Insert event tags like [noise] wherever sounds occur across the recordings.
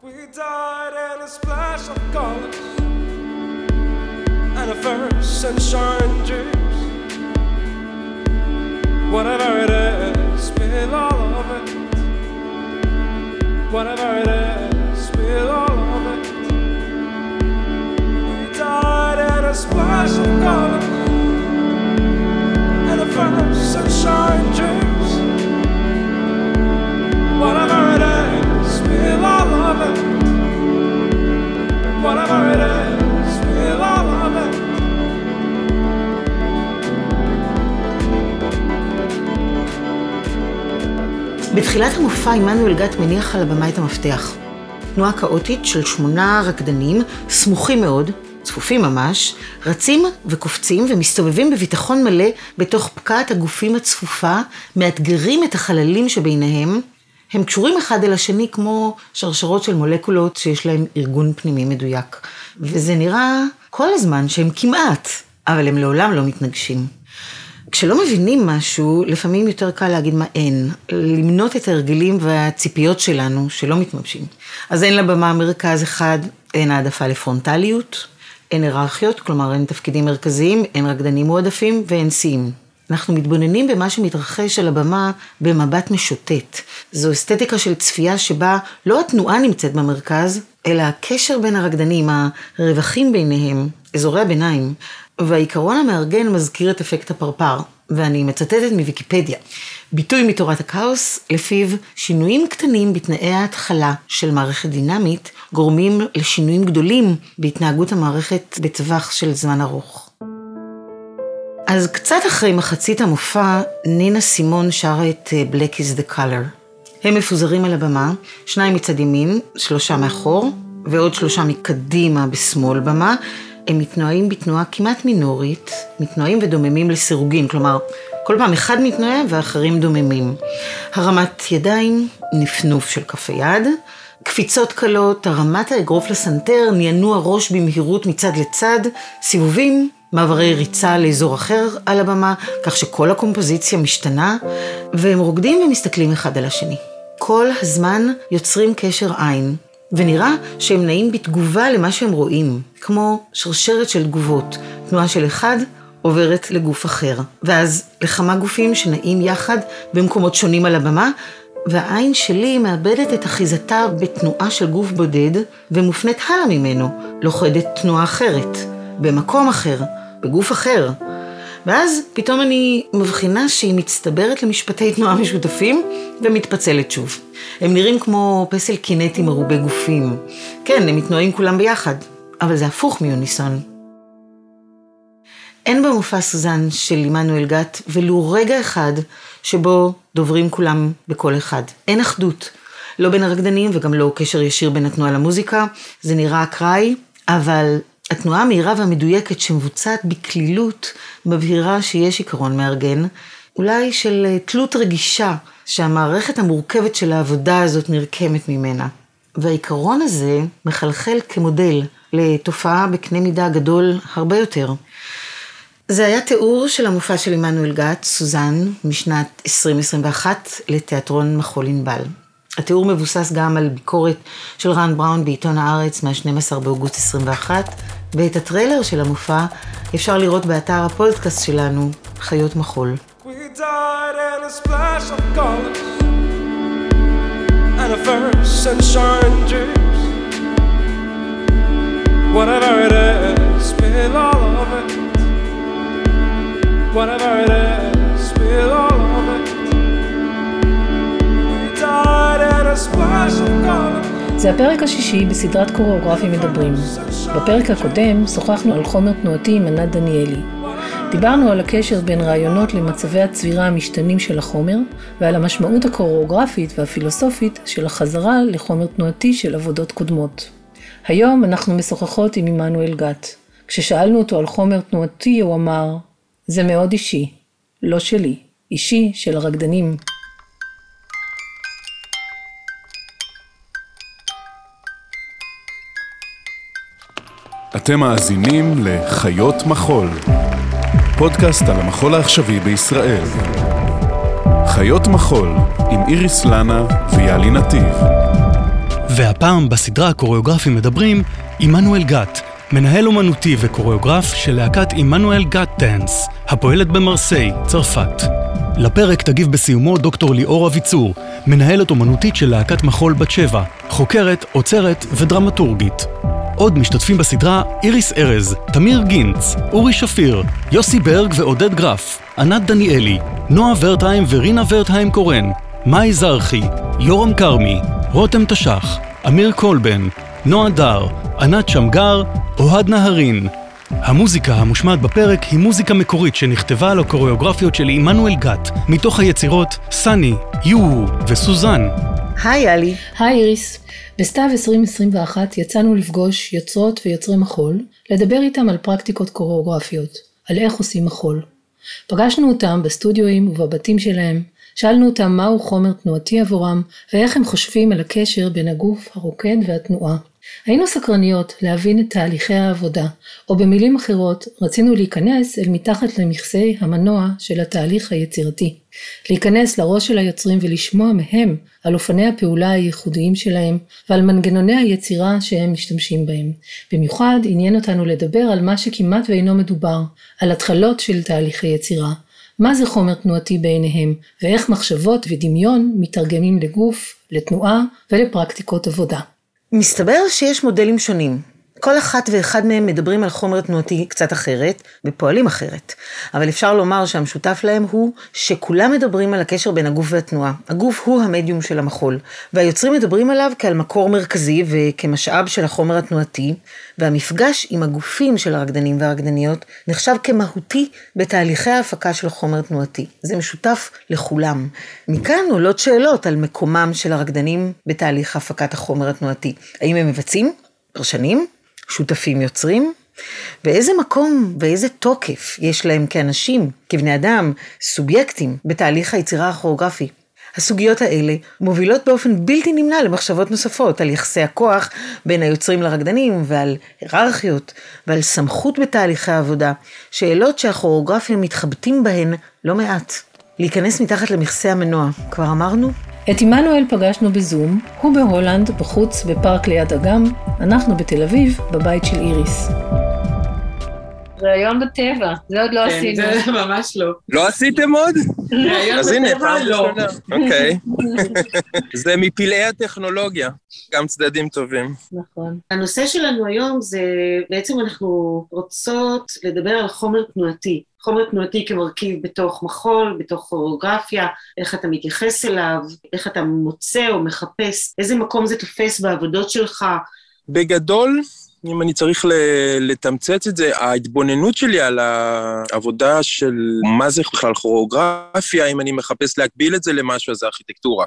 We died in a splash of colors and a first sunshine dreams. Whatever it is, spill all of it. Whatever it is, spill all of it. We died in a splash of colors and a first sunshine dreams. Whatever it is, Whatever it is, spill all of it. בתחילת המופע עמנואל גת מניח על הבמה את המפתח. תנועה כאוטית של שמונה רקדנים, סמוכים מאוד, צפופים ממש, רצים וקופצים ומסתובבים בביטחון מלא בתוך פקעת הגופים הצפופה, מאתגרים את החללים שביניהם. הם קשורים אחד אל השני כמו שרשרות של מולקולות שיש להם ארגון פנימי מדויק. וזה נראה כל הזמן שהם כמעט, אבל הם לעולם לא מתנגשים. כשלא מבינים משהו, לפעמים יותר קל להגיד מה אין, למנות את ההרגלים והציפיות שלנו שלא מתממשים. אז אין לבמה מרכז אחד, אין העדפה לפרונטליות, אין היררכיות, כלומר אין תפקידים מרכזיים, אין רקדנים מועדפים ואין שיאים. אנחנו מתבוננים במה שמתרחש על הבמה במבט משוטט. זו אסתטיקה של צפייה שבה לא התנועה נמצאת במרכז, אלא הקשר בין הרקדנים, הרווחים ביניהם, אזורי הביניים. והעיקרון המארגן מזכיר את אפקט הפרפר, ואני מצטטת מוויקיפדיה. ביטוי מתורת הכאוס, לפיו שינויים קטנים בתנאי ההתחלה של מערכת דינמית גורמים לשינויים גדולים בהתנהגות המערכת בטווח של זמן ארוך. אז קצת אחרי מחצית המופע, נינה סימון שרה את אה, Black is the color. הם מפוזרים על הבמה, שניים מצד ימין, שלושה מאחור, ועוד שלושה מקדימה בשמאל במה. הם מתנועים בתנועה כמעט מינורית, מתנועים ודוממים לסירוגין, כלומר, כל פעם אחד מתנועה ואחרים דוממים. הרמת ידיים, נפנוף של כף היד, קפיצות קלות, הרמת האגרוף לסנטר, נענוע ראש במהירות מצד לצד, סיבובים, מעברי ריצה לאזור אחר על הבמה, כך שכל הקומפוזיציה משתנה, והם רוקדים ומסתכלים אחד על השני. כל הזמן יוצרים קשר עין, ונראה שהם נעים בתגובה למה שהם רואים, כמו שרשרת של תגובות. תנועה של אחד עוברת לגוף אחר, ואז לכמה גופים שנעים יחד במקומות שונים על הבמה, והעין שלי מאבדת את אחיזתה בתנועה של גוף בודד ומופנית הלאה ממנו, לוכדת תנועה אחרת, במקום אחר, בגוף אחר. ואז פתאום אני מבחינה שהיא מצטברת למשפטי תנועה משותפים ומתפצלת שוב. הם נראים כמו פסל קינטי מרובה גופים. כן, הם מתנועים כולם ביחד, אבל זה הפוך מיוניסון. אין במופע סוזן של עמנואל גת ולו רגע אחד שבו דוברים כולם בקול אחד. אין אחדות. לא בין הרקדנים וגם לא קשר ישיר בין התנועה למוזיקה. זה נראה אקראי, אבל התנועה המהירה והמדויקת שמבוצעת בקלילות מבהירה שיש עיקרון מארגן, אולי של אה, תלות רגישה שהמערכת המורכבת של העבודה הזאת נרקמת ממנה. והעיקרון הזה מחלחל כמודל לתופעה בקנה מידה גדול הרבה יותר. זה היה תיאור של המופע של עמנואל גת, סוזן, משנת 2021 לתיאטרון מחול ענבל. התיאור מבוסס גם על ביקורת של רן בראון בעיתון הארץ מה-12 באוגוסט 21, ואת הטריילר של המופע אפשר לראות באתר הפודקאסט שלנו, חיות מחול. Whatever it is, spill all of it. Whatever it is, spill all זה הפרק השישי בסדרת קוריאוגרפים מדברים. בפרק הקודם שוחחנו על חומר תנועתי עם ענת דניאלי. דיברנו על הקשר בין רעיונות למצבי הצבירה המשתנים של החומר, ועל המשמעות הקוריאוגרפית והפילוסופית של החזרה לחומר תנועתי של עבודות קודמות. היום אנחנו משוחחות עם עמנואל גת. כששאלנו אותו על חומר תנועתי, הוא אמר, זה מאוד אישי, לא שלי, אישי של הרקדנים. אתם מאזינים לחיות מחול, פודקאסט על המחול העכשווי בישראל. חיות מחול עם איריס לנה ויאלי נתיב. והפעם בסדרה הקוריאוגרפים מדברים, עמנואל גת, מנהל אומנותי וקוריאוגרף של להקת עמנואל גת דאנס, הפועלת במרסיי, צרפת. לפרק תגיב בסיומו דוקטור ליאור אביצור, מנהלת אומנותית של להקת מחול בת שבע, חוקרת, עוצרת ודרמטורגית. עוד משתתפים בסדרה איריס ארז, תמיר גינץ, אורי שפיר, יוסי ברג ועודד גרף, ענת דניאלי, נועה ורטהיים ורינה ורטהיים קורן, מאי זרחי, יורם כרמי, רותם תש"ח, אמיר קולבן, נועה דר, ענת שמגר, אוהד נהרין. המוזיקה המושמעת בפרק היא מוזיקה מקורית שנכתבה על הקוריאוגרפיות של עמנואל גת, מתוך היצירות סני, יו וסוזן. היי אלי. היי איריס. בסתיו 2021 יצאנו לפגוש יוצרות ויוצרי מחול, לדבר איתם על פרקטיקות קוריאוגרפיות, על איך עושים מחול. פגשנו אותם בסטודיואים ובבתים שלהם, שאלנו אותם מהו חומר תנועתי עבורם, ואיך הם חושבים על הקשר בין הגוף הרוקד והתנועה. היינו סקרניות להבין את תהליכי העבודה, או במילים אחרות, רצינו להיכנס אל מתחת למכסי המנוע של התהליך היצירתי. להיכנס לראש של היוצרים ולשמוע מהם על אופני הפעולה הייחודיים שלהם ועל מנגנוני היצירה שהם משתמשים בהם. במיוחד עניין אותנו לדבר על מה שכמעט ואינו מדובר, על התחלות של תהליכי יצירה, מה זה חומר תנועתי בעיניהם, ואיך מחשבות ודמיון מתרגמים לגוף, לתנועה ולפרקטיקות עבודה. מסתבר שיש מודלים שונים. כל אחת ואחד מהם מדברים על חומר תנועתי קצת אחרת, ופועלים אחרת. אבל אפשר לומר שהמשותף להם הוא שכולם מדברים על הקשר בין הגוף והתנועה. הגוף הוא המדיום של המחול, והיוצרים מדברים עליו כעל מקור מרכזי וכמשאב של החומר התנועתי, והמפגש עם הגופים של הרקדנים והרקדניות נחשב כמהותי בתהליכי ההפקה של חומר תנועתי. זה משותף לכולם. מכאן עולות שאלות על מקומם של הרקדנים בתהליך הפקת החומר התנועתי. האם הם מבצעים? פרשנים? שותפים יוצרים? ואיזה מקום ואיזה תוקף יש להם כאנשים, כבני אדם, סובייקטים, בתהליך היצירה הכוריאוגרפי. הסוגיות האלה מובילות באופן בלתי נמנע למחשבות נוספות על יחסי הכוח בין היוצרים לרקדנים ועל היררכיות ועל סמכות בתהליכי העבודה, שאלות שהכוריאוגרפים מתחבטים בהן לא מעט. להיכנס מתחת למכסה המנוע, כבר אמרנו? את עמנואל פגשנו בזום, הוא בהולנד, בחוץ, בפארק ליד אגם, אנחנו בתל אביב, בבית של איריס. ראיון בטבע, זה עוד לא כן, עשינו. זה [laughs] ממש לא. לא עשיתם עוד? ראיון אז הנה, בטבע, פעם לא. ראשונה. אוקיי. זה מפלאי הטכנולוגיה, גם צדדים טובים. נכון. הנושא שלנו היום זה, בעצם אנחנו רוצות לדבר על חומר תנועתי. חומר תנועתי כמרכיב בתוך מחול, בתוך כוריאוגרפיה, איך אתה מתייחס אליו, איך אתה מוצא או מחפש, איזה מקום זה תופס בעבודות שלך. בגדול, אם אני צריך לתמצת את זה, ההתבוננות שלי על העבודה של מה זה בכלל כוריאוגרפיה, אם אני מחפש להקביל את זה למשהו, אז זה ארכיטקטורה.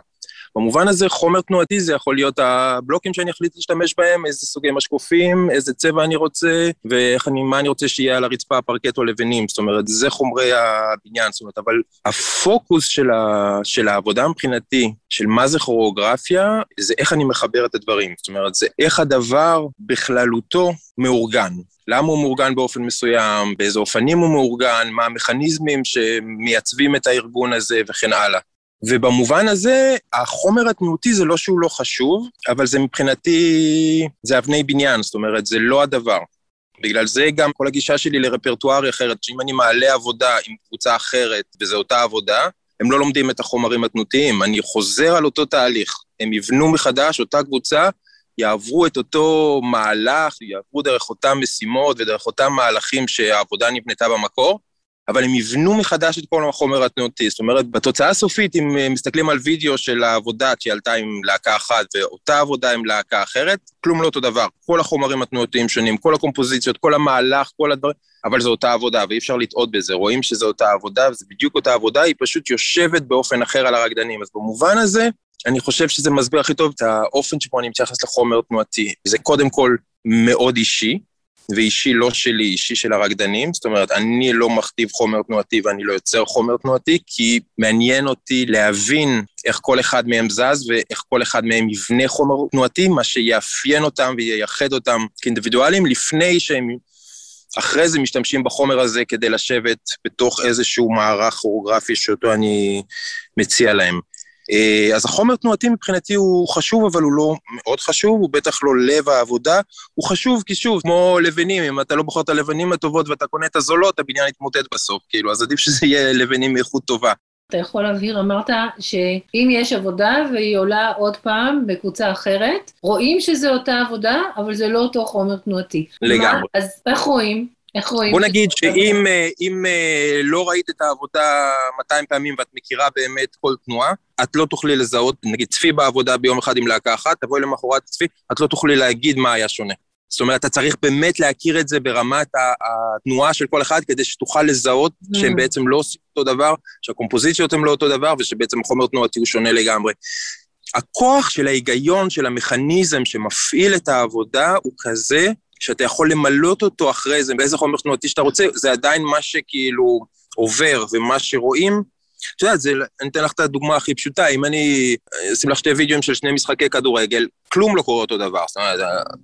במובן הזה, חומר תנועתי זה יכול להיות הבלוקים שאני אחליט להשתמש בהם, איזה סוגי משקופים, איזה צבע אני רוצה, ואיך אני, מה אני רוצה שיהיה על הרצפה, פרקט או לבנים. זאת אומרת, זה חומרי הבניין. זאת אומרת, אבל הפוקוס של, ה, של העבודה מבחינתי, של מה זה כוריאוגרפיה, זה איך אני מחבר את הדברים. זאת אומרת, זה איך הדבר בכללותו מאורגן. למה הוא מאורגן באופן מסוים, באיזה אופנים הוא מאורגן, מה המכניזמים שמייצבים את הארגון הזה וכן הלאה. ובמובן הזה, החומר התנועתי זה לא שהוא לא חשוב, אבל זה מבחינתי, זה אבני בניין, זאת אומרת, זה לא הדבר. בגלל זה גם כל הגישה שלי לרפרטואר היא אחרת, שאם אני מעלה עבודה עם קבוצה אחרת, וזו אותה עבודה, הם לא לומדים את החומרים התנועתיים, אני חוזר על אותו תהליך. הם יבנו מחדש, אותה קבוצה, יעברו את אותו מהלך, יעברו דרך אותם משימות ודרך אותם מהלכים שהעבודה נבנתה במקור, אבל הם יבנו מחדש את כל החומר התנועתי. זאת אומרת, בתוצאה הסופית, אם אה, מסתכלים על וידאו של העבודה שהיא עלתה עם להקה אחת ואותה עבודה עם להקה אחרת, כלום לא אותו דבר. כל החומרים התנועתיים שונים, כל הקומפוזיציות, כל המהלך, כל הדברים, אבל זו אותה עבודה, ואי אפשר לטעות בזה. רואים שזו אותה עבודה, וזו בדיוק אותה עבודה, היא פשוט יושבת באופן אחר על הרקדנים. אז במובן הזה, אני חושב שזה מסביר הכי טוב את האופן שבו אני מתייחס לחומר תנועתי. זה קודם כל מאוד אישי, ואישי לא שלי, אישי של הרקדנים, זאת אומרת, אני לא מכתיב חומר תנועתי ואני לא יוצר חומר תנועתי, כי מעניין אותי להבין איך כל אחד מהם זז ואיך כל אחד מהם יבנה חומר תנועתי, מה שיאפיין אותם וייחד אותם כאינדיבידואלים, לפני שהם אחרי זה משתמשים בחומר הזה כדי לשבת בתוך איזשהו מערך כוריאוגרפי שאותו אני מציע להם. אה, אז החומר תנועתי מבחינתי הוא חשוב, אבל הוא לא מאוד חשוב, הוא בטח לא לב העבודה. הוא חשוב כי שוב, כמו לבנים, אם אתה לא בוחר את הלבנים הטובות ואתה קונה את הזולות, הבניין יתמוטט בסוף, כאילו, אז עדיף שזה יהיה לבנים מאיכות טובה. אתה יכול להבהיר, אמרת שאם יש עבודה והיא עולה עוד פעם בקבוצה אחרת, רואים שזה אותה עבודה, אבל זה לא אותו חומר תנועתי. לגמרי. מה, אז איך רואים? איך רואים? בוא נגיד שאם אה, אם, אה, לא ראית את העבודה 200 פעמים ואת מכירה באמת כל תנועה, את לא תוכלי לזהות, נגיד צפי בעבודה ביום אחד עם להקה אחת, תבואי למחרת צפי, את לא תוכלי להגיד מה היה שונה. זאת אומרת, אתה צריך באמת להכיר את זה ברמת התנועה של כל אחד, כדי שתוכל לזהות שהם בעצם לא עושים אותו דבר, שהקומפוזיציות הן לא אותו דבר, ושבעצם החומר תנועתי הוא שונה לגמרי. הכוח של ההיגיון, של המכניזם שמפעיל את העבודה, הוא כזה שאתה יכול למלות אותו אחרי זה, באיזה חומר תנועתי שאתה רוצה, זה עדיין מה שכאילו עובר, ומה שרואים, את יודעת, אני אתן לך את הדוגמה הכי פשוטה, אם אני אשים לך שתי וידאוים של שני משחקי כדורגל, כלום לא קורה אותו דבר, זאת אומרת,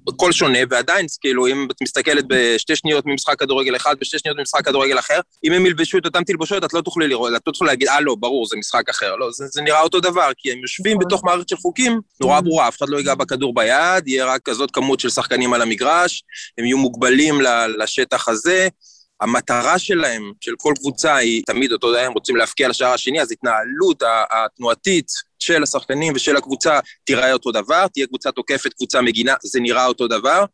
הכל שונה, ועדיין, כאילו, אם את מסתכלת בשתי שניות ממשחק כדורגל אחד, בשתי שניות ממשחק כדורגל אחר, אם הם ילבשו את אותם תלבושות, את לא תוכלי לראות, את לא תוכלי להגיד, אה, לא, ברור, זה משחק אחר. לא, זה, זה נראה אותו דבר, כי הם יושבים בתוך מערכת של חוקים נורא ברורה, אף אחד לא ייגע בכדור ביד, יהיה רק כזאת כמות של שחקנים על המגרש, הם יהיו מוגבלים לשטח הזה, המטרה שלהם, של כל קבוצה, היא תמיד אותו דבר, הם רוצים להפקיע לשער השני, אז התנהלות התנועתית של השחקנים ושל הקבוצה תיראה אותו דבר, תהיה קבוצה תוקפת, קבוצה מגינה, זה נראה אותו דבר.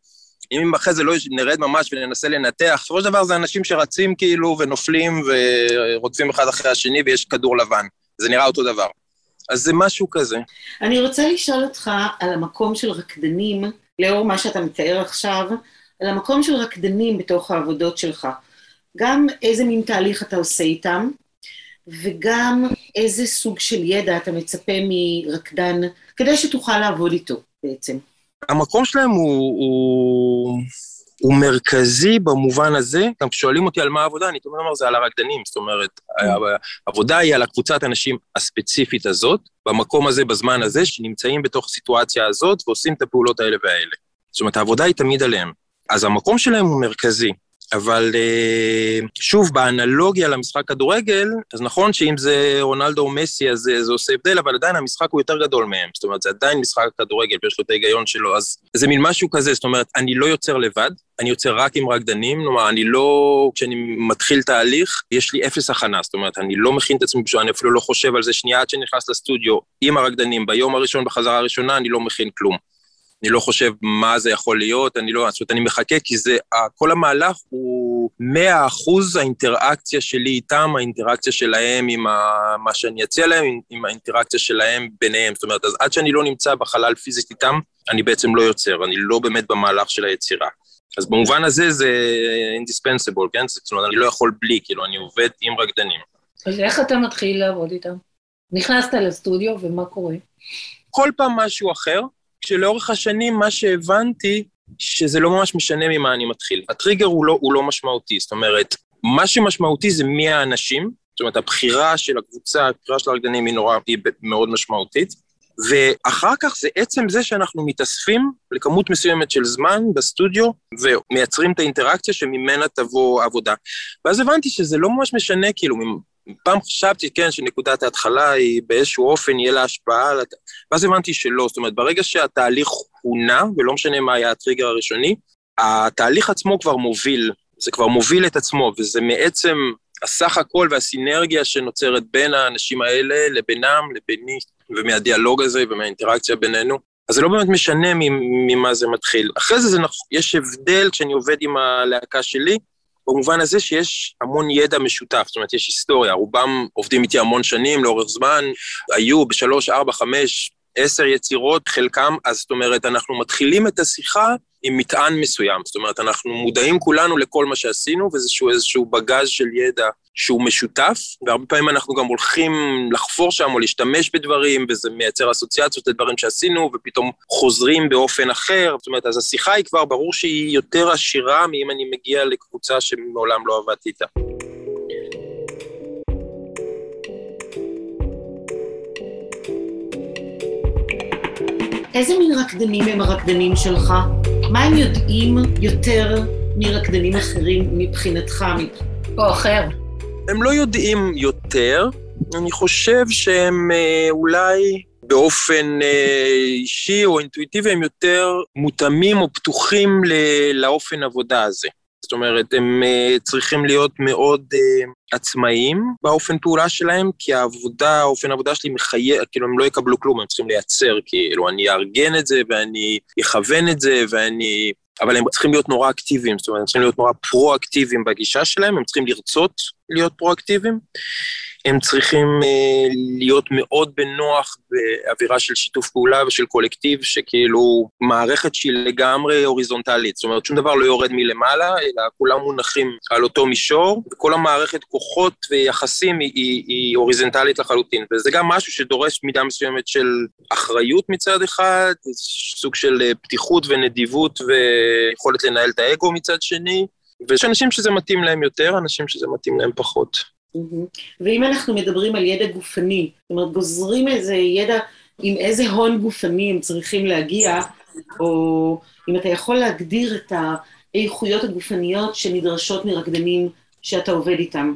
אם אחרי זה לא נרד ממש וננסה לנתח, בסופו של דבר זה אנשים שרצים כאילו ונופלים ורודפים אחד אחרי השני ויש כדור לבן. זה נראה אותו דבר. אז זה משהו כזה. אני רוצה לשאול אותך על המקום של רקדנים, לאור מה שאתה מתאר עכשיו, על המקום של רקדנים בתוך העבודות שלך. גם איזה מין תהליך אתה עושה איתם, וגם איזה סוג של ידע אתה מצפה מרקדן, כדי שתוכל לעבוד איתו בעצם. המקום שלהם הוא, הוא, הוא מרכזי במובן הזה, גם כששואלים אותי על מה העבודה, אני תמיד אומר זה על הרקדנים, זאת אומרת, העבודה היא על הקבוצת האנשים הספציפית הזאת, במקום הזה, בזמן הזה, שנמצאים בתוך הסיטואציה הזאת ועושים את הפעולות האלה והאלה. זאת אומרת, העבודה היא תמיד עליהם. אז המקום שלהם הוא מרכזי. אבל אה, שוב, באנלוגיה למשחק כדורגל, אז נכון שאם זה רונלדו או מסי, אז זה, זה עושה הבדל, אבל עדיין המשחק הוא יותר גדול מהם. זאת אומרת, זה עדיין משחק כדורגל ויש לו את ההיגיון שלו, אז זה מין משהו כזה, זאת אומרת, אני לא יוצר לבד, אני יוצר רק עם רקדנים, כלומר, אני לא, כשאני מתחיל תהליך, יש לי אפס הכנה, זאת אומרת, אני לא מכין את עצמי, אני אפילו לא חושב על זה שנייה עד שנכנס לסטודיו עם הרקדנים, ביום הראשון, בחזרה הראשונה, אני לא מכין כלום. אני לא חושב מה זה יכול להיות, אני לא, זאת אומרת, אני מחכה, כי זה, כל המהלך הוא מאה אחוז האינטראקציה שלי איתם, האינטראקציה שלהם עם ה, מה שאני אציע להם, עם, עם האינטראקציה שלהם ביניהם. זאת אומרת, אז עד שאני לא נמצא בחלל פיזית איתם, אני בעצם לא יוצר, אני לא באמת במהלך של היצירה. אז במובן הזה זה indispensable, כן? זאת אומרת, אני לא יכול בלי, כאילו, אני עובד עם רקדנים. אז איך אתה מתחיל לעבוד איתם? נכנסת לסטודיו ומה קורה? כל פעם משהו אחר, כשלאורך השנים מה שהבנתי, שזה לא ממש משנה ממה אני מתחיל. הטריגר הוא לא, הוא לא משמעותי, זאת אומרת, מה שמשמעותי זה מי האנשים, זאת אומרת, הבחירה של הקבוצה, הבחירה של הרקדנים היא נורא, היא מאוד משמעותית, ואחר כך זה עצם זה שאנחנו מתאספים לכמות מסוימת של זמן בסטודיו ומייצרים את האינטראקציה שממנה תבוא עבודה. ואז הבנתי שזה לא ממש משנה, כאילו, פעם חשבתי, כן, שנקודת ההתחלה היא באיזשהו אופן יהיה לה השפעה, ואז הבנתי שלא, זאת אומרת, ברגע שהתהליך הונע, ולא משנה מה היה הטריגר הראשוני, התהליך עצמו כבר מוביל, זה כבר מוביל את עצמו, וזה מעצם הסך הכל והסינרגיה שנוצרת בין האנשים האלה לבינם, לביני, ומהדיאלוג הזה ומהאינטראקציה בינינו. אז זה לא באמת משנה ממה זה מתחיל. אחרי זה, זה נכ... יש הבדל כשאני עובד עם הלהקה שלי, במובן הזה שיש המון ידע משותף, זאת אומרת, יש היסטוריה, רובם עובדים איתי המון שנים, לאורך זמן, היו בשלוש, ארבע, חמש, עשר יצירות, חלקם, אז זאת אומרת, אנחנו מתחילים את השיחה עם מטען מסוים, זאת אומרת, אנחנו מודעים כולנו לכל מה שעשינו, וזה איזשהו בגז של ידע שהוא משותף, והרבה פעמים אנחנו גם הולכים לחפור שם או להשתמש בדברים, וזה מייצר אסוציאציות לדברים שעשינו, ופתאום חוזרים באופן אחר, זאת אומרת, אז השיחה היא כבר, ברור שהיא יותר עשירה מאם אני מגיע לקבוצה שמעולם לא עבדתי איתה. איזה מין רקדנים הם הרקדנים שלך? מה הם יודעים יותר מרקדנים אחרים מבחינתך? או אחר. הם לא יודעים יותר, אני חושב שהם אה, אולי באופן אה, אישי או אינטואיטיבי הם יותר מותאמים או פתוחים לאופן עבודה הזה. זאת אומרת, הם אה, צריכים להיות מאוד אה, עצמאיים באופן פעולה שלהם, כי העבודה, האופן העבודה שלי מחייב, כאילו הם לא יקבלו כלום, הם צריכים לייצר, כאילו אני אארגן את זה ואני אכוון את זה ואני... אבל הם צריכים להיות נורא אקטיביים, זאת אומרת, הם צריכים להיות נורא פרו-אקטיביים בגישה שלהם, הם צריכים לרצות להיות פרו-אקטיביים. הם צריכים אה, להיות מאוד בנוח באווירה של שיתוף פעולה ושל קולקטיב, שכאילו מערכת שהיא לגמרי הוריזונטלית, זאת אומרת שום דבר לא יורד מלמעלה, אלא כולם מונחים על אותו מישור, וכל המערכת כוחות ויחסים היא, היא, היא הוריזונטלית לחלוטין, וזה גם משהו שדורש מידה מסוימת של אחריות מצד אחד, סוג של אה, פתיחות ונדיבות ויכולת לנהל את האגו מצד שני, ויש אנשים שזה מתאים להם יותר, אנשים שזה מתאים להם פחות. ואם אנחנו מדברים על ידע גופני, זאת אומרת, גוזרים איזה ידע עם איזה הון גופני הם צריכים להגיע, או אם אתה יכול להגדיר את האיכויות הגופניות שנדרשות מרקדנים שאתה עובד איתם.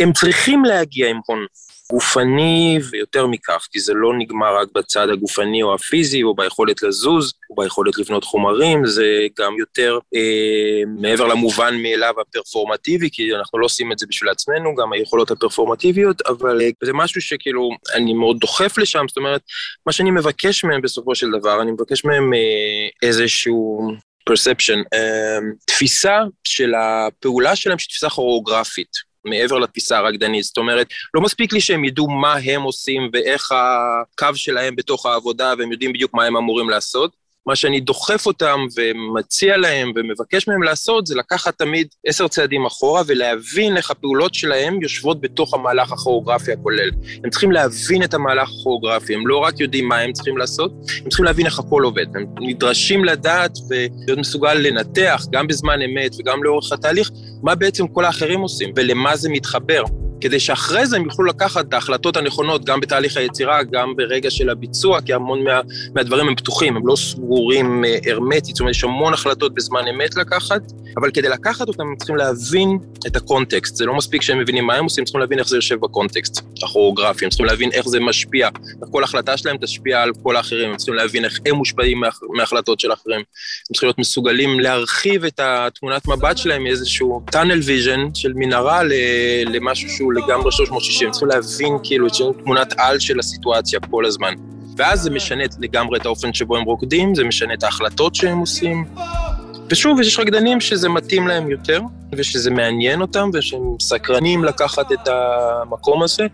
הם צריכים להגיע עם הון גופני ויותר מכך, כי זה לא נגמר רק בצד הגופני או הפיזי או ביכולת לזוז או ביכולת לבנות חומרים, זה גם יותר אה, מעבר למובן מאליו הפרפורמטיבי, כי אנחנו לא עושים את זה בשביל עצמנו, גם היכולות הפרפורמטיביות, אבל אה, זה משהו שכאילו אני מאוד דוחף לשם, זאת אומרת, מה שאני מבקש מהם בסופו של דבר, אני מבקש מהם אה, איזשהו... perception, אה, תפיסה של הפעולה שלהם שהיא תפיסה כוריאוגרפית. מעבר לתפיסה הרקדנית. זאת אומרת, לא מספיק לי שהם ידעו מה הם עושים ואיך הקו שלהם בתוך העבודה, והם יודעים בדיוק מה הם אמורים לעשות. מה שאני דוחף אותם ומציע להם ומבקש מהם לעשות, זה לקחת תמיד עשר צעדים אחורה ולהבין איך הפעולות שלהם יושבות בתוך המהלך הכוריאוגרפי הכולל. הם צריכים להבין את המהלך הכוריאוגרפי, הם לא רק יודעים מה הם צריכים לעשות, הם צריכים להבין איך הכל עובד. הם נדרשים לדעת ולהיות מסוגל לנתח, גם בזמן אמת וגם לאורך התהליך, מה בעצם כל האחרים עושים ולמה זה מתחבר. כדי שאחרי זה הם יוכלו לקחת את ההחלטות הנכונות גם בתהליך היצירה, גם ברגע של הביצוע, כי המון מה, מהדברים הם פתוחים, הם לא סגורים אה, הרמטית, זאת אומרת, יש המון החלטות בזמן אמת לקחת, אבל כדי לקחת אותם הם צריכים להבין את הקונטקסט. זה לא מספיק שהם מבינים מה הם עושים, הם צריכים להבין איך זה יושב בקונטקסט הכוריאוגרפי, הם צריכים להבין איך זה משפיע, כל החלטה שלהם תשפיע על כל האחרים, הם צריכים להבין איך הם מושפעים מההחלטות של האחרים, הם צריכים להיות מסוגלים להרחיב את התמונת מבט שלהם מאיזשהו tunnel vision של מנהרה למשהו שהוא לגמרי 360, הם צריכים להבין כאילו את תמונת על של הסיטואציה כל הזמן. ואז זה משנה לגמרי את האופן שבו הם רוקדים, זה משנה את ההחלטות שהם עושים. ושוב, יש רקדנים שזה מתאים להם יותר, ושזה מעניין אותם, ושהם סקרנים לקחת את המקום הזה,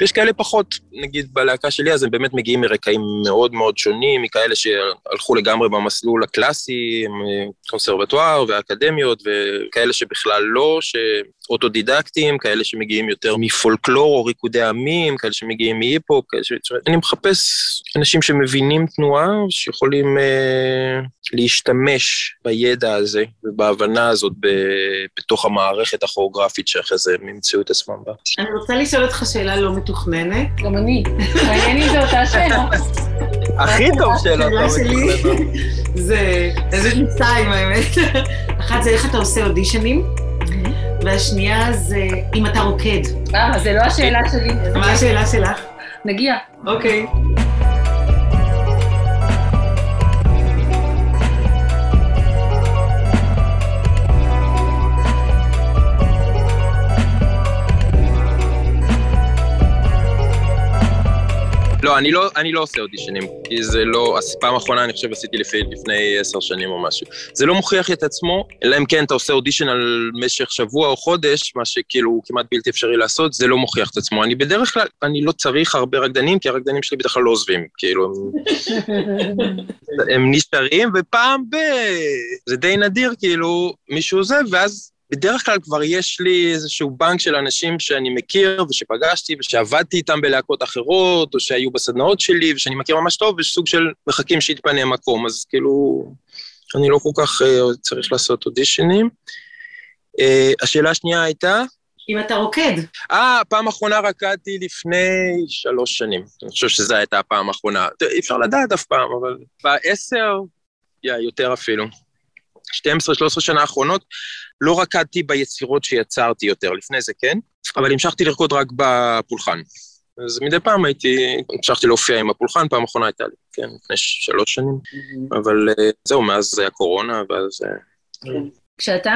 ויש כאלה פחות, נגיד בלהקה שלי, אז הם באמת מגיעים מרקעים מאוד מאוד שונים, מכאלה שהלכו לגמרי במסלול הקלאסי, אה, קונסרבטואר ואקדמיות, וכאלה שבכלל לא, שאוטודידקטים, כאלה שמגיעים יותר מפולקלור או ריקודי עמים, כאלה שמגיעים מהיפ-הופ, כאלה ש... אני מחפש אנשים שמבינים תנועה, שיכולים אה, להשתמש בידע הזה ובהבנה הזאת ב, בתוך המערכת הכוריאוגרפית שאחרי זה הם ימצאו את עצמם בה. אני רוצה לשאול אותך שאלה לא מתוכננת. גם אני. מעניין אם זו אותה שאלה. הכי טוב שאלה. השאלה שלי זה, איזה שתיים האמת. אחת זה איך אתה עושה אודישנים, והשנייה זה אם אתה רוקד. אה, זה לא השאלה שלי. מה השאלה שלך? נגיע. אוקיי. לא, אני לא, אני לא עושה אודישנים, כי זה לא, פעם אחרונה אני חושב עשיתי לפי, לפני עשר שנים או משהו. זה לא מוכיח את עצמו, אלא אם כן אתה עושה אודישן על משך שבוע או חודש, מה שכאילו הוא כמעט בלתי אפשרי לעשות, זה לא מוכיח את עצמו. אני בדרך כלל, אני לא צריך הרבה רקדנים, כי הרקדנים שלי בדרך כלל לא עוזבים, כאילו, הם, [laughs] הם נשארים, ופעם ב... זה די נדיר, כאילו, מישהו עוזב, ואז בדרך כלל כבר יש לי איזשהו בנק של אנשים שאני מכיר ושפגשתי ושעבדתי איתם בלהקות אחרות, או שהיו בסדנאות שלי ושאני מכיר ממש טוב, ויש סוג של מחכים שיתפנה מקום, אז כאילו, אני לא כל כך uh, צריך לעשות אודישנים. Uh, השאלה השנייה הייתה? אם אתה רוקד. אה, פעם אחרונה רקדתי לפני שלוש שנים. אני חושב שזו הייתה הפעם האחרונה. אי אפשר לדעת אף פעם, אבל בעשר, יא, יותר אפילו. 12-13 שנה האחרונות, לא רקדתי ביצירות שיצרתי יותר, לפני זה כן, אבל המשכתי לרקוד רק בפולחן. אז מדי פעם הייתי, המשכתי להופיע עם הפולחן, פעם אחרונה הייתה לי, כן, לפני שלוש שנים. אבל אה, זהו, מאז זה הקורונה, ואז... אה, כשאתה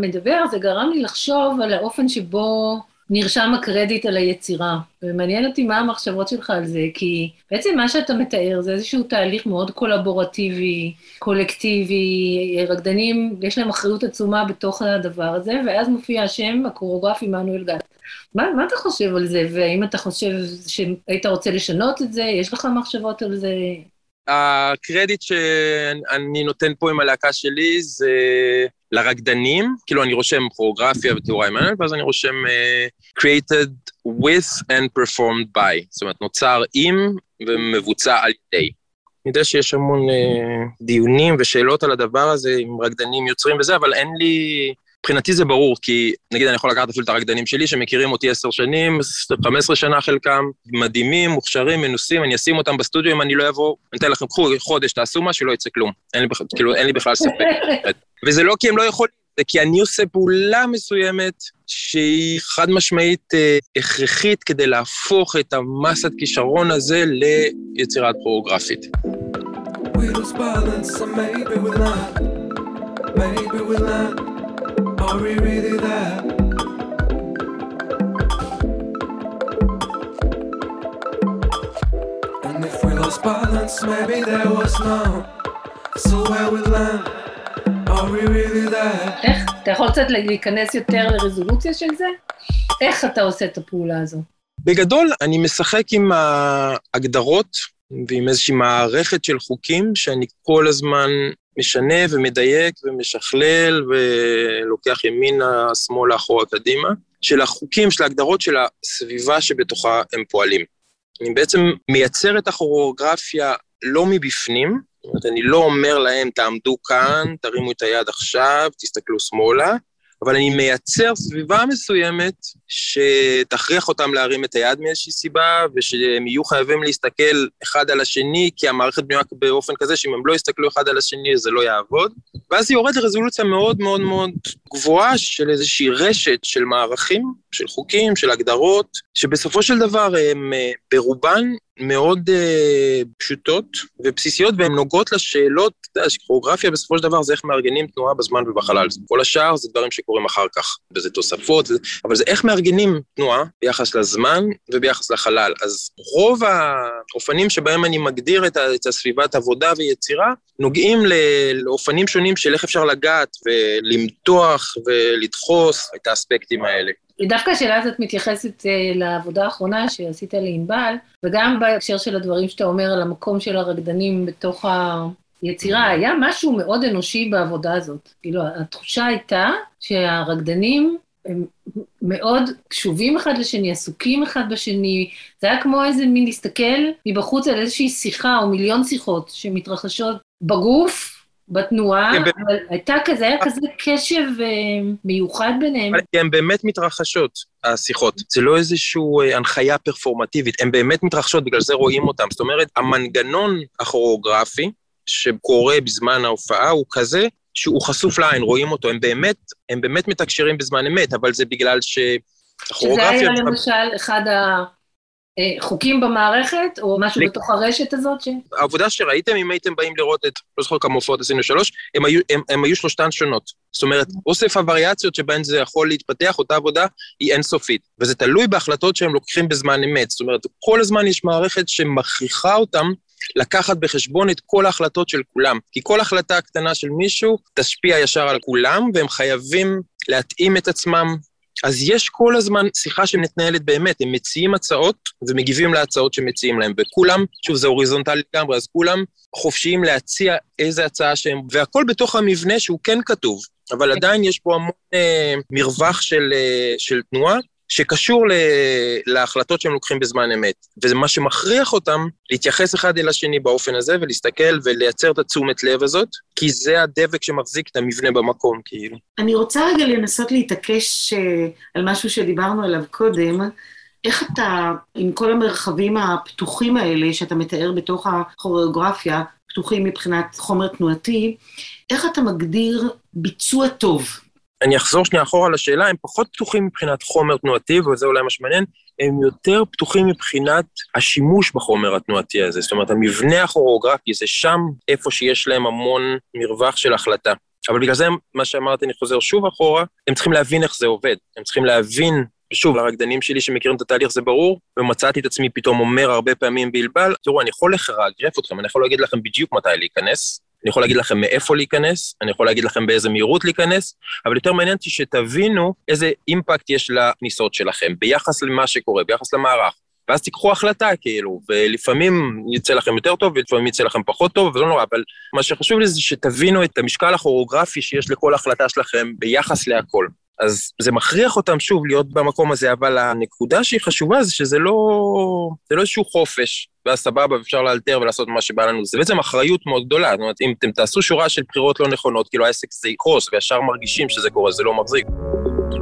מדבר, זה גרם לי לחשוב על האופן שבו נרשם הקרדיט על היצירה. ומעניין אותי מה המחשבות שלך על זה, כי בעצם מה שאתה מתאר זה איזשהו תהליך מאוד קולבורטיבי, קולקטיבי, רקדנים, יש להם אחריות עצומה בתוך הדבר הזה, ואז מופיע השם, הקוריאוגרף עמנואל גת. מה, מה אתה חושב על זה, והאם אתה חושב שהיית רוצה לשנות את זה? יש לך מחשבות על זה? הקרדיט שאני נותן פה עם הלהקה שלי זה לרקדנים, כאילו אני רושם כוריאוגרפיה ותאורה עמנואל, ואז אני רושם uh, created with and performed by, זאת אומרת נוצר עם ומבוצע על ידי. אני יודע שיש המון uh, דיונים ושאלות על הדבר הזה עם רקדנים יוצרים וזה, אבל אין לי... מבחינתי זה ברור, כי נגיד אני יכול לקחת אפילו את הרקדנים שלי, שמכירים אותי עשר שנים, 15 שנה חלקם, מדהימים, מוכשרים, מנוסים, אני אשים אותם בסטודיו אם אני לא אבוא, אני אתן לכם, קחו חודש, תעשו משהו, לא יצא כלום. אין לי, כאילו, אין לי בכלל ספק. [laughs] וזה לא כי הם לא יכולים, זה כי אני עושה פעולה מסוימת שהיא חד משמעית אה, הכרחית כדי להפוך את המסת כישרון הזה ליצירת פרוגרפית. We lose balance, and maybe we'll not, maybe we'll not. Are we really there? And if we lost balance, maybe there was none. So where we land, are we really there? איך? אתה יכול קצת להיכנס יותר לרזולוציה של זה? איך אתה עושה את הפעולה הזו? בגדול, אני משחק עם ההגדרות ועם איזושהי מערכת של חוקים שאני כל הזמן משנה ומדייק ומשכלל ולוקח ימינה, שמאלה, אחורה, קדימה, של החוקים, של ההגדרות של הסביבה שבתוכה הם פועלים. אני בעצם מייצר את הכוריאוגרפיה לא מבפנים, זאת אומרת, אני לא אומר להם, תעמדו כאן, תרימו את היד עכשיו, תסתכלו שמאלה, אבל אני מייצר סביבה מסוימת שתכריח אותם להרים את היד מאיזושהי סיבה, ושהם יהיו חייבים להסתכל אחד על השני, כי המערכת בנויה באופן כזה שאם הם לא יסתכלו אחד על השני זה לא יעבוד. ואז היא יורדת לרזולוציה מאוד מאוד מאוד גבוהה של איזושהי רשת של מערכים, של חוקים, של הגדרות, שבסופו של דבר הם אה, ברובן מאוד uh, פשוטות ובסיסיות, והן נוגעות לשאלות, אתה יודע, שכוריאוגרפיה בסופו של דבר זה איך מארגנים תנועה בזמן ובחלל. כל השאר זה דברים שקורים אחר כך, וזה תוספות, אבל זה איך מארגנים תנועה ביחס לזמן וביחס לחלל. אז רוב האופנים שבהם אני מגדיר את, את הסביבת עבודה ויצירה, נוגעים לאופנים שונים של איך אפשר לגעת ולמתוח ולדחוס את האספקטים האלה. דווקא השאלה הזאת מתייחסת אה, לעבודה האחרונה שעשית לענבל, וגם בהקשר של הדברים שאתה אומר על המקום של הרקדנים בתוך היצירה, היה משהו מאוד אנושי בעבודה הזאת. כאילו, התחושה הייתה שהרקדנים הם מאוד קשובים אחד לשני, עסוקים אחד בשני, זה היה כמו איזה מין להסתכל מבחוץ על איזושהי שיחה או מיליון שיחות שמתרחשות בגוף, בתנועה, כן, אבל הייתה כזה, היה כזה קשב אה, מיוחד ביניהם. הן באמת מתרחשות, השיחות. זה לא איזושהי אה, הנחיה פרפורמטיבית, הן באמת מתרחשות, בגלל זה רואים אותן. זאת אומרת, המנגנון הכוריאוגרפי שקורה בזמן ההופעה הוא כזה שהוא חשוף לעין, רואים אותו. הם באמת, הם באמת מתקשרים בזמן אמת, אבל זה בגלל ש... שזה היה למשל אחד ה... אה, במערכת, או משהו בתוך הרשת הזאת? ש... העבודה שראיתם, אם הייתם באים לראות את, לא זוכר כמה הופעות עשינו שלוש, הם היו, הם, הם היו שלושתן שונות. זאת אומרת, אוסף הווריאציות שבהן זה יכול להתפתח, אותה עבודה היא אינסופית. וזה תלוי בהחלטות שהם לוקחים בזמן אמת. זאת אומרת, כל הזמן יש מערכת שמכריחה אותם לקחת בחשבון את כל ההחלטות של כולם. כי כל החלטה קטנה של מישהו תשפיע ישר על כולם, והם חייבים להתאים את עצמם. אז יש כל הזמן שיחה שמתנהלת באמת, הם מציעים הצעות ומגיבים להצעות שמציעים להם, וכולם, שוב, זה הוריזונטלי לגמרי, אז כולם חופשיים להציע איזה הצעה שהם, והכל בתוך המבנה שהוא כן כתוב, אבל עדיין יש פה המון אה, מרווח של, אה, של תנועה, שקשור ל... להחלטות שהם לוקחים בזמן אמת. וזה מה שמכריח אותם להתייחס אחד אל השני באופן הזה, ולהסתכל ולייצר את התשומת לב הזאת, כי זה הדבק שמחזיק את המבנה במקום, כאילו. אני רוצה רגע לנסות להתעקש uh, על משהו שדיברנו עליו קודם. איך אתה, עם כל המרחבים הפתוחים האלה שאתה מתאר בתוך הכוריאוגרפיה, פתוחים מבחינת חומר תנועתי, איך אתה מגדיר ביצוע טוב? אני אחזור שנייה אחורה לשאלה, הם פחות פתוחים מבחינת חומר תנועתי, וזה אולי מה שמעניין, הם יותר פתוחים מבחינת השימוש בחומר התנועתי הזה. זאת אומרת, המבנה הכוריאוגרפי זה שם איפה שיש להם המון מרווח של החלטה. אבל בגלל זה, מה שאמרתי, אני חוזר שוב אחורה, הם צריכים להבין איך זה עובד. הם צריכים להבין, שוב, לרקדנים שלי שמכירים את התהליך זה ברור, ומצאתי את עצמי פתאום אומר הרבה פעמים בלבל, תראו, אני יכול לרגרף אתכם, אני יכול להגיד לכם בדיוק מתי להיכנס, אני יכול להגיד לכם מאיפה להיכנס, אני יכול להגיד לכם באיזה מהירות להיכנס, אבל יותר מעניין אותי שתבינו איזה אימפקט יש לכניסות שלכם ביחס למה שקורה, ביחס למערך. ואז תיקחו החלטה, כאילו, ולפעמים יצא לכם יותר טוב, ולפעמים יצא לכם פחות טוב, וזה לא נורא, אבל מה שחשוב לי זה שתבינו את המשקל הכוריאוגרפי שיש לכל החלטה שלכם ביחס להכל. אז זה מכריח אותם שוב להיות במקום הזה, אבל הנקודה שהיא חשובה זה שזה לא, זה לא איזשהו חופש, ואז סבבה, אפשר לאלתר ולעשות מה שבא לנו. זה בעצם אחריות מאוד גדולה. זאת אומרת, אם אתם תעשו שורה של בחירות לא נכונות, כאילו העסק זה יקרוס, וישר מרגישים שזה קורה, זה לא מחזיק.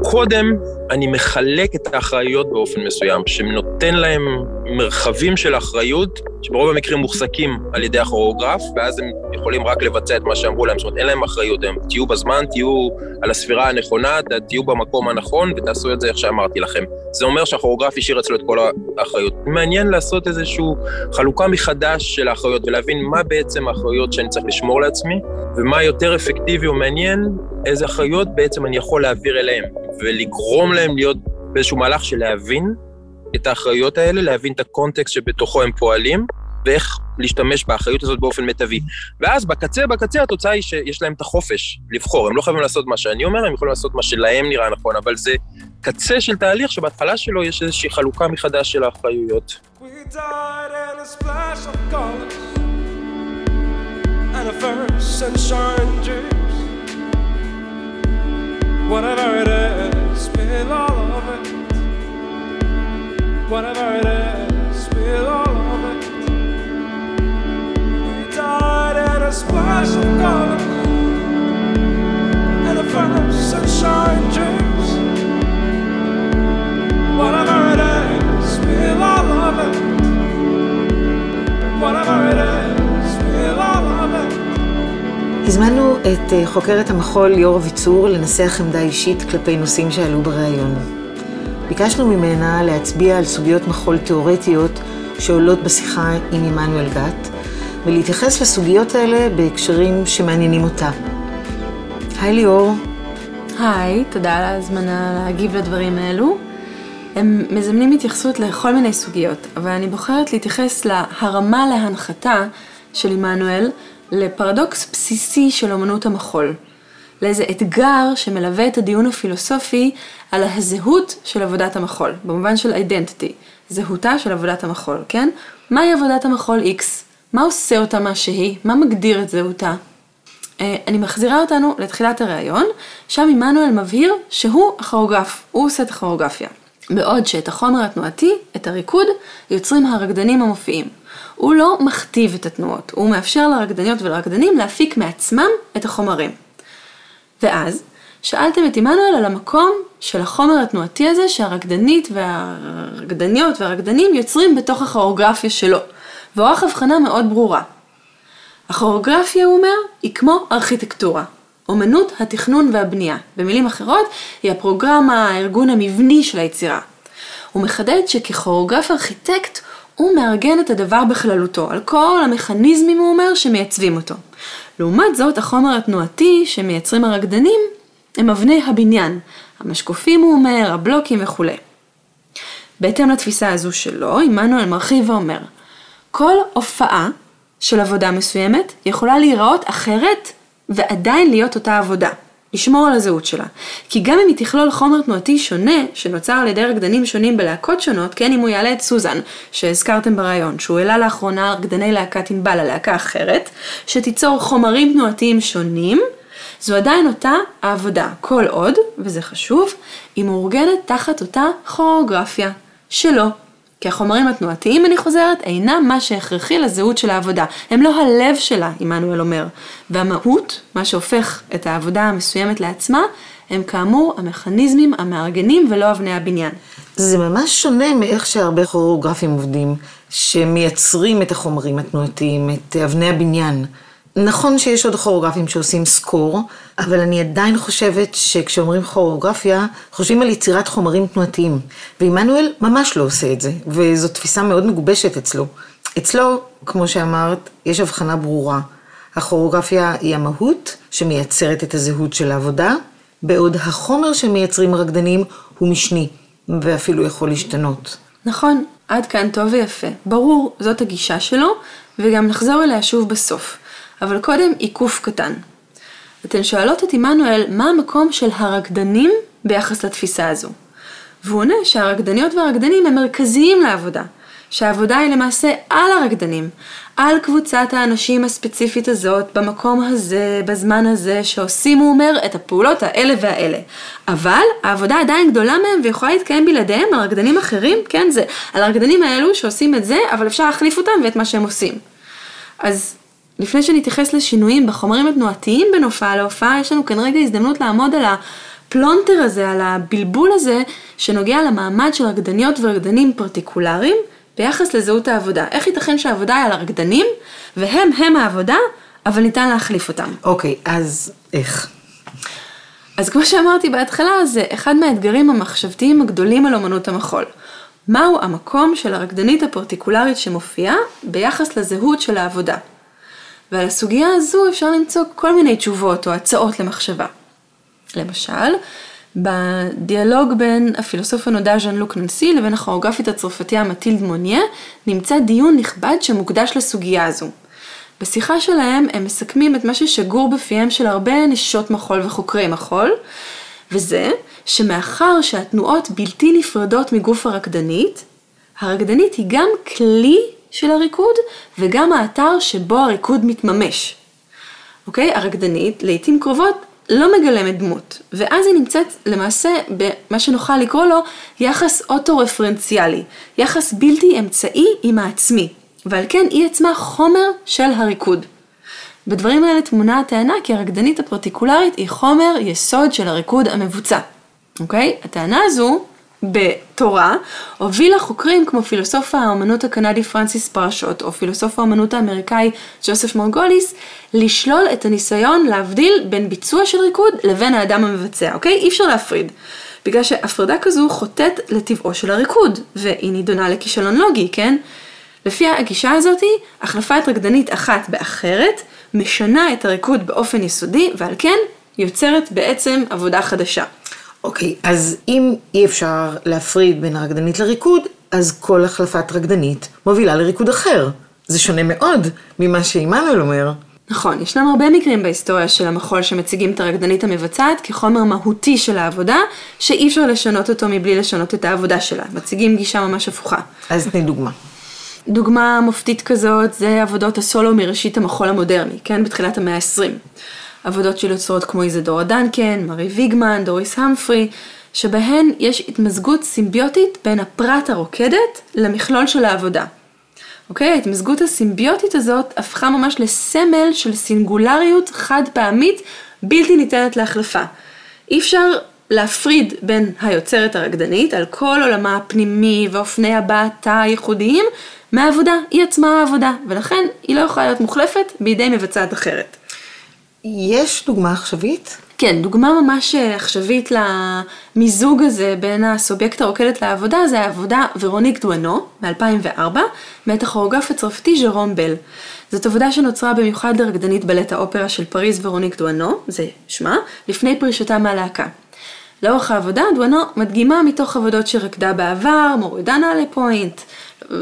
קודם אני מחלק את האחריות באופן מסוים, שנותן להם מרחבים של אחריות, שברוב המקרים מוחזקים על ידי הכוריאוגרף, ואז הם יכולים רק לבצע את מה שאמרו להם, זאת אומרת, אין להם אחריות, הם תהיו בזמן, תהיו על הספירה הנכונה, תהיו במקום הנכון, ותעשו את זה איך שאמרתי לכם. זה אומר שהכוריאוגרף השאיר אצלו את כל האחריות. מעניין לעשות איזושהי חלוקה מחדש של האחריות, ולהבין מה בעצם האחריות שאני צריך לשמור לעצמי, ומה יותר אפקטיבי ומעניין, איזה אחריות בעצם אני יכול להעביר אליהם, ולגרום להם להיות באיזשהו מהלך של להבין את האחריות האלה, להבין את הקונטקסט שבתוכו הם פועלים, ואיך להשתמש באחריות הזאת באופן מיטבי. ואז בקצה, בקצה התוצאה היא שיש להם את החופש לבחור. הם לא חייבים לעשות מה שאני אומר, הם יכולים לעשות מה שלהם נראה נכון, אבל זה קצה של תהליך שבהתחלה שלו יש איזושהי חלוקה מחדש של colors and a first sunshine dreams. Whatever it is, spill all of it. Whatever it is, spill all of it. We died in a splash of colors and a first sunshine dreams. Whatever it is, spill all of it. Whatever it is, spill all of it. הזמנו את אה, חוקרת המחול ליאור אביצור לנסח עמדה אישית כלפי נושאים שעלו בריאיון. ביקשנו ממנה להצביע על סוגיות מחול תיאורטיות שעולות בשיחה עם עמנואל גת, ולהתייחס לסוגיות האלה בהקשרים שמעניינים אותה. היי ליאור, היי, תודה על ההזמנה להגיב לדברים האלו. הם מזמנים התייחסות לכל מיני סוגיות, אבל אני בוחרת להתייחס להרמה להנחתה של עמנואל לפרדוקס בסיסי של אמנות המחול. לאיזה אתגר שמלווה את הדיון הפילוסופי על הזהות של עבודת המחול, במובן של אידנטיטי, זהותה של עבודת המחול, כן? מהי עבודת המחול X? מה עושה אותה מה שהיא? מה מגדיר את זהותה? אה, אני מחזירה אותנו לתחילת הראיון, שם עמנואל מבהיר שהוא הכוריאוגרף, הוא עושה את הכוריאוגרפיה. בעוד שאת החומר התנועתי, את הריקוד, יוצרים הרקדנים המופיעים. הוא לא מכתיב את התנועות, הוא מאפשר לרקדניות ולרקדנים להפיק מעצמם את החומרים. ואז, שאלתם את עמנואל על המקום של החומר התנועתי הזה שהרקדנית והרקדניות והרקדנים יוצרים בתוך הכוריאוגרפיה שלו, ועורך הבחנה מאוד ברורה. הכוריאוגרפיה, הוא אומר, היא כמו ארכיטקטורה. אומנות התכנון והבנייה. במילים אחרות, היא הפרוגרמה, הארגון המבני של היצירה. הוא מחדד שככוריאוגרף ארכיטקט, הוא מארגן את הדבר בכללותו, על כל המכניזמים, הוא אומר, שמייצבים אותו. לעומת זאת, החומר התנועתי שמייצרים הרקדנים, הם אבני הבניין. המשקופים, הוא אומר, הבלוקים וכולי. בהתאם לתפיסה הזו שלו, עמנואל מרחיב ואומר, כל הופעה של עבודה מסוימת יכולה להיראות אחרת ועדיין להיות אותה עבודה. לשמור על הזהות שלה. כי גם אם היא תכלול חומר תנועתי שונה, שנוצר על ידי רקדנים שונים בלהקות שונות, כן, אם הוא יעלה את סוזן, שהזכרתם ברעיון, שהוא העלה לאחרונה רקדני להקת ענבל ללהקה אחרת, שתיצור חומרים תנועתיים שונים, זו עדיין אותה העבודה, כל עוד, וזה חשוב, היא מאורגנת תחת אותה כוריאוגרפיה שלו. כי החומרים התנועתיים, אני חוזרת, אינם מה שהכרחי לזהות של העבודה. הם לא הלב שלה, עמנואל אומר. והמהות, מה שהופך את העבודה המסוימת לעצמה, הם כאמור המכניזמים המארגנים ולא אבני הבניין. זה ממש שונה מאיך שהרבה כוריאוגרפים עובדים, שמייצרים את החומרים התנועתיים, את אבני הבניין. נכון שיש עוד כוריאוגרפים שעושים סקור, אבל אני עדיין חושבת שכשאומרים כוריאוגרפיה, חושבים על יצירת חומרים תנועתיים. ועמנואל ממש לא עושה את זה, וזו תפיסה מאוד מגובשת אצלו. אצלו, כמו שאמרת, יש הבחנה ברורה. הכוריאוגרפיה היא המהות שמייצרת את הזהות של העבודה, בעוד החומר שמייצרים הרקדנים הוא משני, ואפילו יכול להשתנות. נכון, עד כאן טוב ויפה. ברור, זאת הגישה שלו, וגם נחזור אליה שוב בסוף. אבל קודם עיקוף קטן. אתן שואלות את עמנואל מה המקום של הרקדנים ביחס לתפיסה הזו. והוא עונה שהרקדניות והרקדנים הם מרכזיים לעבודה, שהעבודה היא למעשה על הרקדנים, על קבוצת האנשים הספציפית הזאת, במקום הזה, בזמן הזה, שעושים, הוא אומר, את הפעולות האלה והאלה. אבל העבודה עדיין גדולה מהם ויכולה להתקיים בלעדיהם על רקדנים אחרים, כן, זה על הרקדנים האלו שעושים את זה, אבל אפשר להחליף אותם ואת מה שהם עושים. אז לפני שנתייחס לשינויים בחומרים התנועתיים בין הופעה להופעה, יש לנו כאן רגע הזדמנות לעמוד על הפלונטר הזה, על הבלבול הזה, שנוגע למעמד של רקדניות ורקדנים פרטיקולריים ביחס לזהות העבודה. איך ייתכן שהעבודה היא על הרקדנים, והם הם העבודה, אבל ניתן להחליף אותם. אוקיי, אז איך? אז כמו שאמרתי בהתחלה, זה אחד מהאתגרים המחשבתיים הגדולים על אומנות המחול. מהו המקום של הרקדנית הפרטיקולרית שמופיעה ביחס לזהות של העבודה? ועל הסוגיה הזו אפשר למצוא כל מיני תשובות או הצעות למחשבה. למשל, בדיאלוג בין הפילוסוף הנודע ז'אן לוק ננסי לבין הכוריאוגרפית הצרפתייה מטילד מוניה, נמצא דיון נכבד שמוקדש לסוגיה הזו. בשיחה שלהם הם מסכמים את מה ששגור בפיהם של הרבה נשות מחול וחוקרי מחול, וזה שמאחר שהתנועות בלתי נפרדות מגוף הרקדנית, הרקדנית היא גם כלי של הריקוד וגם האתר שבו הריקוד מתממש. אוקיי? הרקדנית לעיתים קרובות לא מגלמת דמות, ואז היא נמצאת למעשה במה שנוכל לקרוא לו יחס אוטו-רפרנציאלי, יחס בלתי אמצעי עם העצמי, ועל כן היא עצמה חומר של הריקוד. בדברים האלה תמונה הטענה כי הרקדנית הפרטיקולרית היא חומר יסוד של הריקוד המבוצע. אוקיי? הטענה הזו בתורה הובילה חוקרים כמו פילוסוף האמנות הקנדי פרנסיס פרשות או פילוסוף האמנות האמריקאי ג'וסף מרגוליס לשלול את הניסיון להבדיל בין ביצוע של ריקוד לבין האדם המבצע, אוקיי? אי אפשר להפריד. בגלל שהפרדה כזו חוטאת לטבעו של הריקוד והיא נידונה לכישלון לוגי, כן? לפי הגישה הזאתי, החלפת רקדנית אחת באחרת משנה את הריקוד באופן יסודי ועל כן יוצרת בעצם עבודה חדשה. אוקיי, אז אם אי אפשר להפריד בין הרקדנית לריקוד, אז כל החלפת רקדנית מובילה לריקוד אחר. זה שונה מאוד ממה שעמנואל אומר. נכון, ישנם הרבה מקרים בהיסטוריה של המחול שמציגים את הרקדנית המבצעת כחומר מהותי של העבודה, שאי אפשר לשנות אותו מבלי לשנות את העבודה שלה. מציגים גישה ממש הפוכה. אז תני דוגמה. דוגמה מופתית כזאת זה עבודות הסולו מראשית המחול המודרני, כן? בתחילת המאה ה-20. עבודות של יוצרות כמו איזדורה דנקן, מרי ויגמן, דוריס המפרי, שבהן יש התמזגות סימביוטית בין הפרט הרוקדת למכלול של העבודה. אוקיי? ההתמזגות הסימביוטית הזאת הפכה ממש לסמל של סינגולריות חד פעמית בלתי ניתנת להחלפה. אי אפשר להפריד בין היוצרת הרקדנית על כל עולמה הפנימי ואופני הבעתה הייחודיים מהעבודה, היא עצמה העבודה, ולכן היא לא יכולה להיות מוחלפת בידי מבצעת אחרת. יש דוגמה עכשווית? כן, דוגמה ממש אה, עכשווית למיזוג הזה בין הסובייקט הרוקדת לעבודה, זה העבודה ורוניק דואנו מ-2004, מאת הכוריאוגרף הצרפתי ז'רום בל. זאת עבודה שנוצרה במיוחד לרקדנית בלט האופרה של פריז ורוניק דואנו, זה שמה, לפני פרישתה מהלהקה. לאורך העבודה דואנו מדגימה מתוך עבודות שרקדה בעבר, מורידה נעלי פוינט,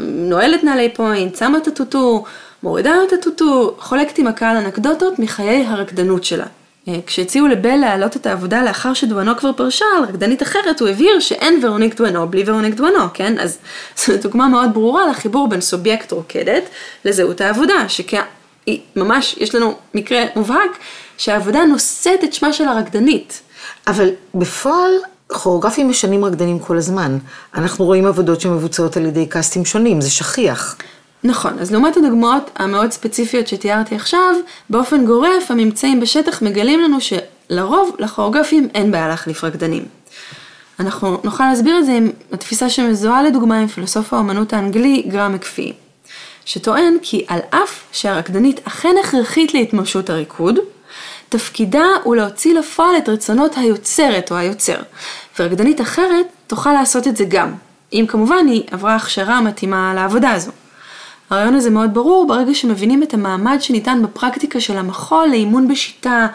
נועלת נעלי פוינט, שמה את הטוטו, מורידה את הטוטו, חולקת עם הקהל אנקדוטות מחיי הרקדנות שלה. אה, כשהציעו לבל להעלות את העבודה לאחר שדואנו כבר פרשה על רקדנית אחרת, הוא הבהיר שאין ורוניק דואנו בלי ורוניק דואנו, כן? אז [laughs] זו דוגמה מאוד ברורה לחיבור בין סובייקט רוקדת לזהות העבודה, שהיא ממש, יש לנו מקרה מובהק שהעבודה נושאת את שמה של הרקדנית. אבל בפועל כוריאוגרפים משנים רקדנים כל הזמן. אנחנו רואים עבודות שמבוצעות על ידי קאסטים שונים, זה שכיח. נכון, אז לעומת הדוגמאות המאוד ספציפיות שתיארתי עכשיו, באופן גורף הממצאים בשטח מגלים לנו שלרוב לכוריאוגרפים אין בעיה להחליף רקדנים. אנחנו נוכל להסביר את זה עם התפיסה שמזוהה לדוגמה עם פילוסוף האומנות האנגלי גרם מקפיא. שטוען כי על אף שהרקדנית אכן הכרחית להתממשות הריקוד, תפקידה הוא להוציא לפועל את רצונות היוצרת או היוצר, ורקדנית אחרת תוכל לעשות את זה גם, אם כמובן היא עברה הכשרה מתאימה לעבודה הזו. הרעיון הזה מאוד ברור ברגע שמבינים את המעמד שניתן בפרקטיקה של המחול לאימון בשיטה,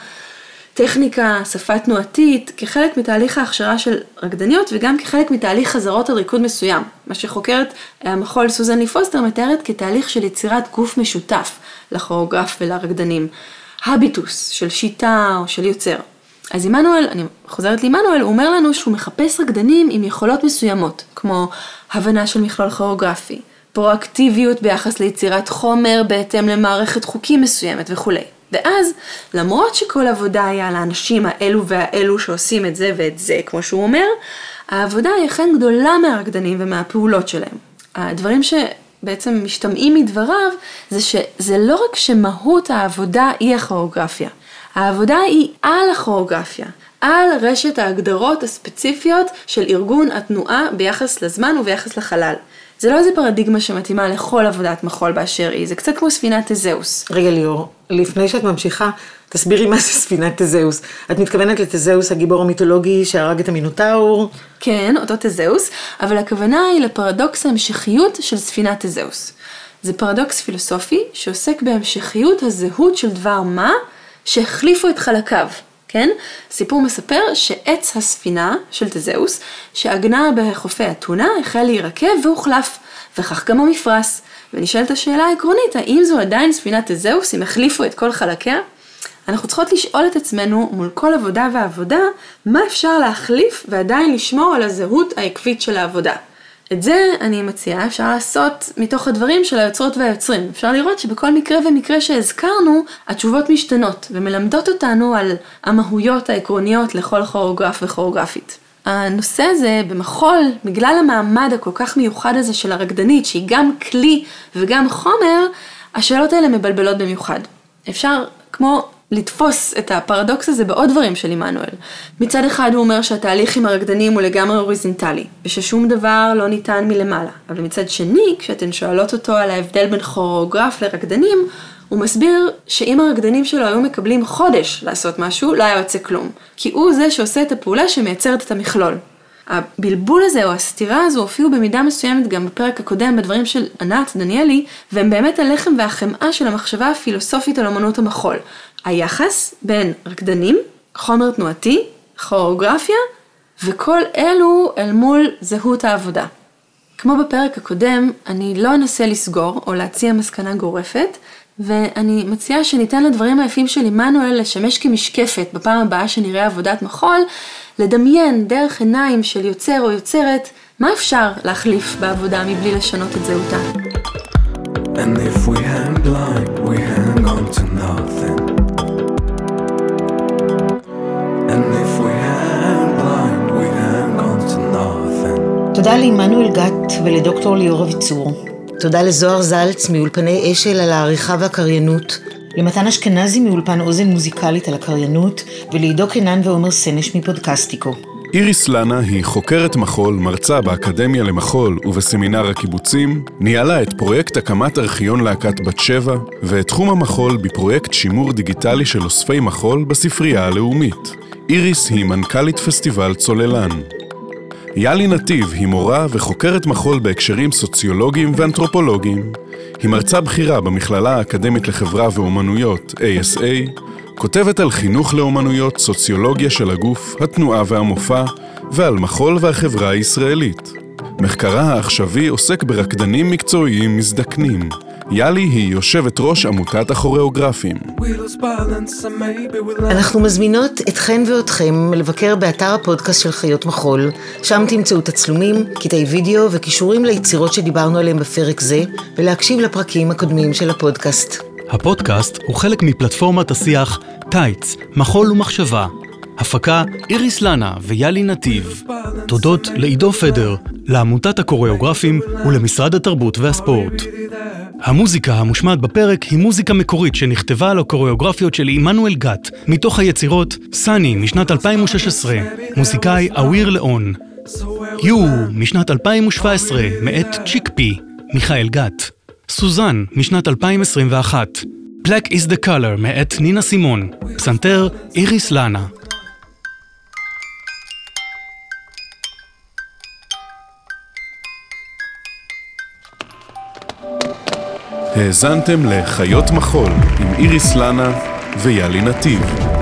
טכניקה, שפה תנועתית, כחלק מתהליך ההכשרה של רקדניות וגם כחלק מתהליך חזרות על ריקוד מסוים. מה שחוקרת המחול סוזן לי פוסטר מתארת כתהליך של יצירת גוף משותף לכוריאוגרף ולרקדנים. הביטוס של שיטה או של יוצר. אז עמנואל, אני חוזרת לעמנואל, הוא אומר לנו שהוא מחפש רקדנים עם יכולות מסוימות, כמו הבנה של מכלול כוריאוגרפי, פרואקטיביות ביחס ליצירת חומר בהתאם למערכת חוקים מסוימת וכולי. ואז, למרות שכל עבודה היה לאנשים האלו והאלו שעושים את זה ואת זה, כמו שהוא אומר, העבודה היא אכן גדולה מהרקדנים ומהפעולות שלהם. הדברים שבעצם משתמעים מדבריו, זה שזה לא רק שמהות העבודה היא הכוריאוגרפיה, העבודה היא על הכוריאוגרפיה, על רשת ההגדרות הספציפיות של ארגון התנועה ביחס לזמן וביחס לחלל. זה לא איזה פרדיגמה שמתאימה לכל עבודת מחול באשר היא, זה קצת כמו ספינת תזהוס. רגע ליאור, לפני שאת ממשיכה, תסבירי מה זה ספינת תזהוס. את מתכוונת לתזהוס הגיבור המיתולוגי שהרג את המינוטאור? כן, אותו תזהוס, אבל הכוונה היא לפרדוקס ההמשכיות של ספינת תזהוס. זה פרדוקס פילוסופי שעוסק בהמשכיות הזהות של דבר מה שהחליפו את חלקיו. כן? סיפור מספר שעץ הספינה של תזהוס, שעגנה בחופי אתונה, החל להירקב והוחלף, וכך גם המפרש. ונשאלת השאלה העקרונית, האם זו עדיין ספינת תזהוס, אם החליפו את כל חלקיה? אנחנו צריכות לשאול את עצמנו מול כל עבודה ועבודה, מה אפשר להחליף ועדיין לשמור על הזהות העקבית של העבודה. את זה אני מציעה, אפשר לעשות מתוך הדברים של היוצרות והיוצרים. אפשר לראות שבכל מקרה ומקרה שהזכרנו, התשובות משתנות ומלמדות אותנו על המהויות העקרוניות לכל כוריאוגרף וכוריאוגרפית. הנושא הזה במחול, בגלל המעמד הכל כך מיוחד הזה של הרקדנית, שהיא גם כלי וגם חומר, השאלות האלה מבלבלות במיוחד. אפשר, כמו לתפוס את הפרדוקס הזה בעוד דברים של עמנואל. מצד אחד הוא אומר שהתהליך עם הרקדנים הוא לגמרי אוריזנטלי, וששום דבר לא ניתן מלמעלה. אבל מצד שני, כשאתן שואלות אותו על ההבדל בין כוריאוגרף לרקדנים, הוא מסביר שאם הרקדנים שלו היו מקבלים חודש לעשות משהו, לא היה יוצא כלום. כי הוא זה שעושה את הפעולה שמייצרת את המכלול. הבלבול הזה או הסתירה הזו הופיעו במידה מסוימת גם בפרק הקודם בדברים של ענת דניאלי, והם באמת הלחם והחמאה של המחשבה הפילוסופית על אמנות המחול. היחס בין רקדנים, חומר תנועתי, כוריאוגרפיה, וכל אלו אל מול זהות העבודה. כמו בפרק הקודם, אני לא אנסה לסגור או להציע מסקנה גורפת, ואני מציעה שניתן לדברים היפים של עמנואל לשמש כמשקפת בפעם הבאה שנראה עבודת מחול, לדמיין דרך עיניים של יוצר או יוצרת מה אפשר להחליף בעבודה מבלי לשנות את זהותה. And if we hang blind, we hang תודה לעמנואל גת ולדוקטור ליאור אביצור. תודה לזוהר זלץ מאולפני אשל על העריכה והקריינות, למתן אשכנזי מאולפן אוזן מוזיקלית על הקריינות, ולעידו קינן ועומר סנש מפודקסטיקו. איריס לנה היא חוקרת מחול, מרצה באקדמיה למחול ובסמינר הקיבוצים, ניהלה את פרויקט הקמת ארכיון להקת בת שבע, ואת תחום המחול בפרויקט שימור דיגיטלי של אוספי מחול בספרייה הלאומית. איריס היא מנכ"לית פסטיבל צוללן. יאלי נתיב היא מורה וחוקרת מחול בהקשרים סוציולוגיים ואנתרופולוגיים. היא מרצה בכירה במכללה האקדמית לחברה ואומנויות, ASA, כותבת על חינוך לאומנויות, סוציולוגיה של הגוף, התנועה והמופע, ועל מחול והחברה הישראלית. מחקרה העכשווי עוסק ברקדנים מקצועיים מזדקנים. יאלי היא יושבת ראש עמותת הכוריאוגרפים. אנחנו מזמינות אתכן ואתכם לבקר באתר הפודקאסט של חיות מחול, שם תמצאו תצלומים, קטעי וידאו וכישורים ליצירות שדיברנו עליהם בפרק זה, ולהקשיב לפרקים הקודמים של הפודקאסט. הפודקאסט הוא חלק מפלטפורמת השיח טייץ, מחול ומחשבה. הפקה איריס לנה ויאלי נתיב. תודות לעידו פדר, לעמותת הקוריאוגרפים ולמשרד התרבות והספורט. המוזיקה המושמעת בפרק היא מוזיקה מקורית שנכתבה על הקוריאוגרפיות של עמנואל גת, מתוך היצירות סאני משנת 2016, מוזיקאי אוויר לאון. יו משנת 2017, מאת צ'יקפי, מיכאל גת. סוזן, משנת 2021. Black is the color, מאת נינה סימון. פסנתר, איריס לאנה. האזנתם לחיות מחול עם איריס לנה ויאלי נתיב.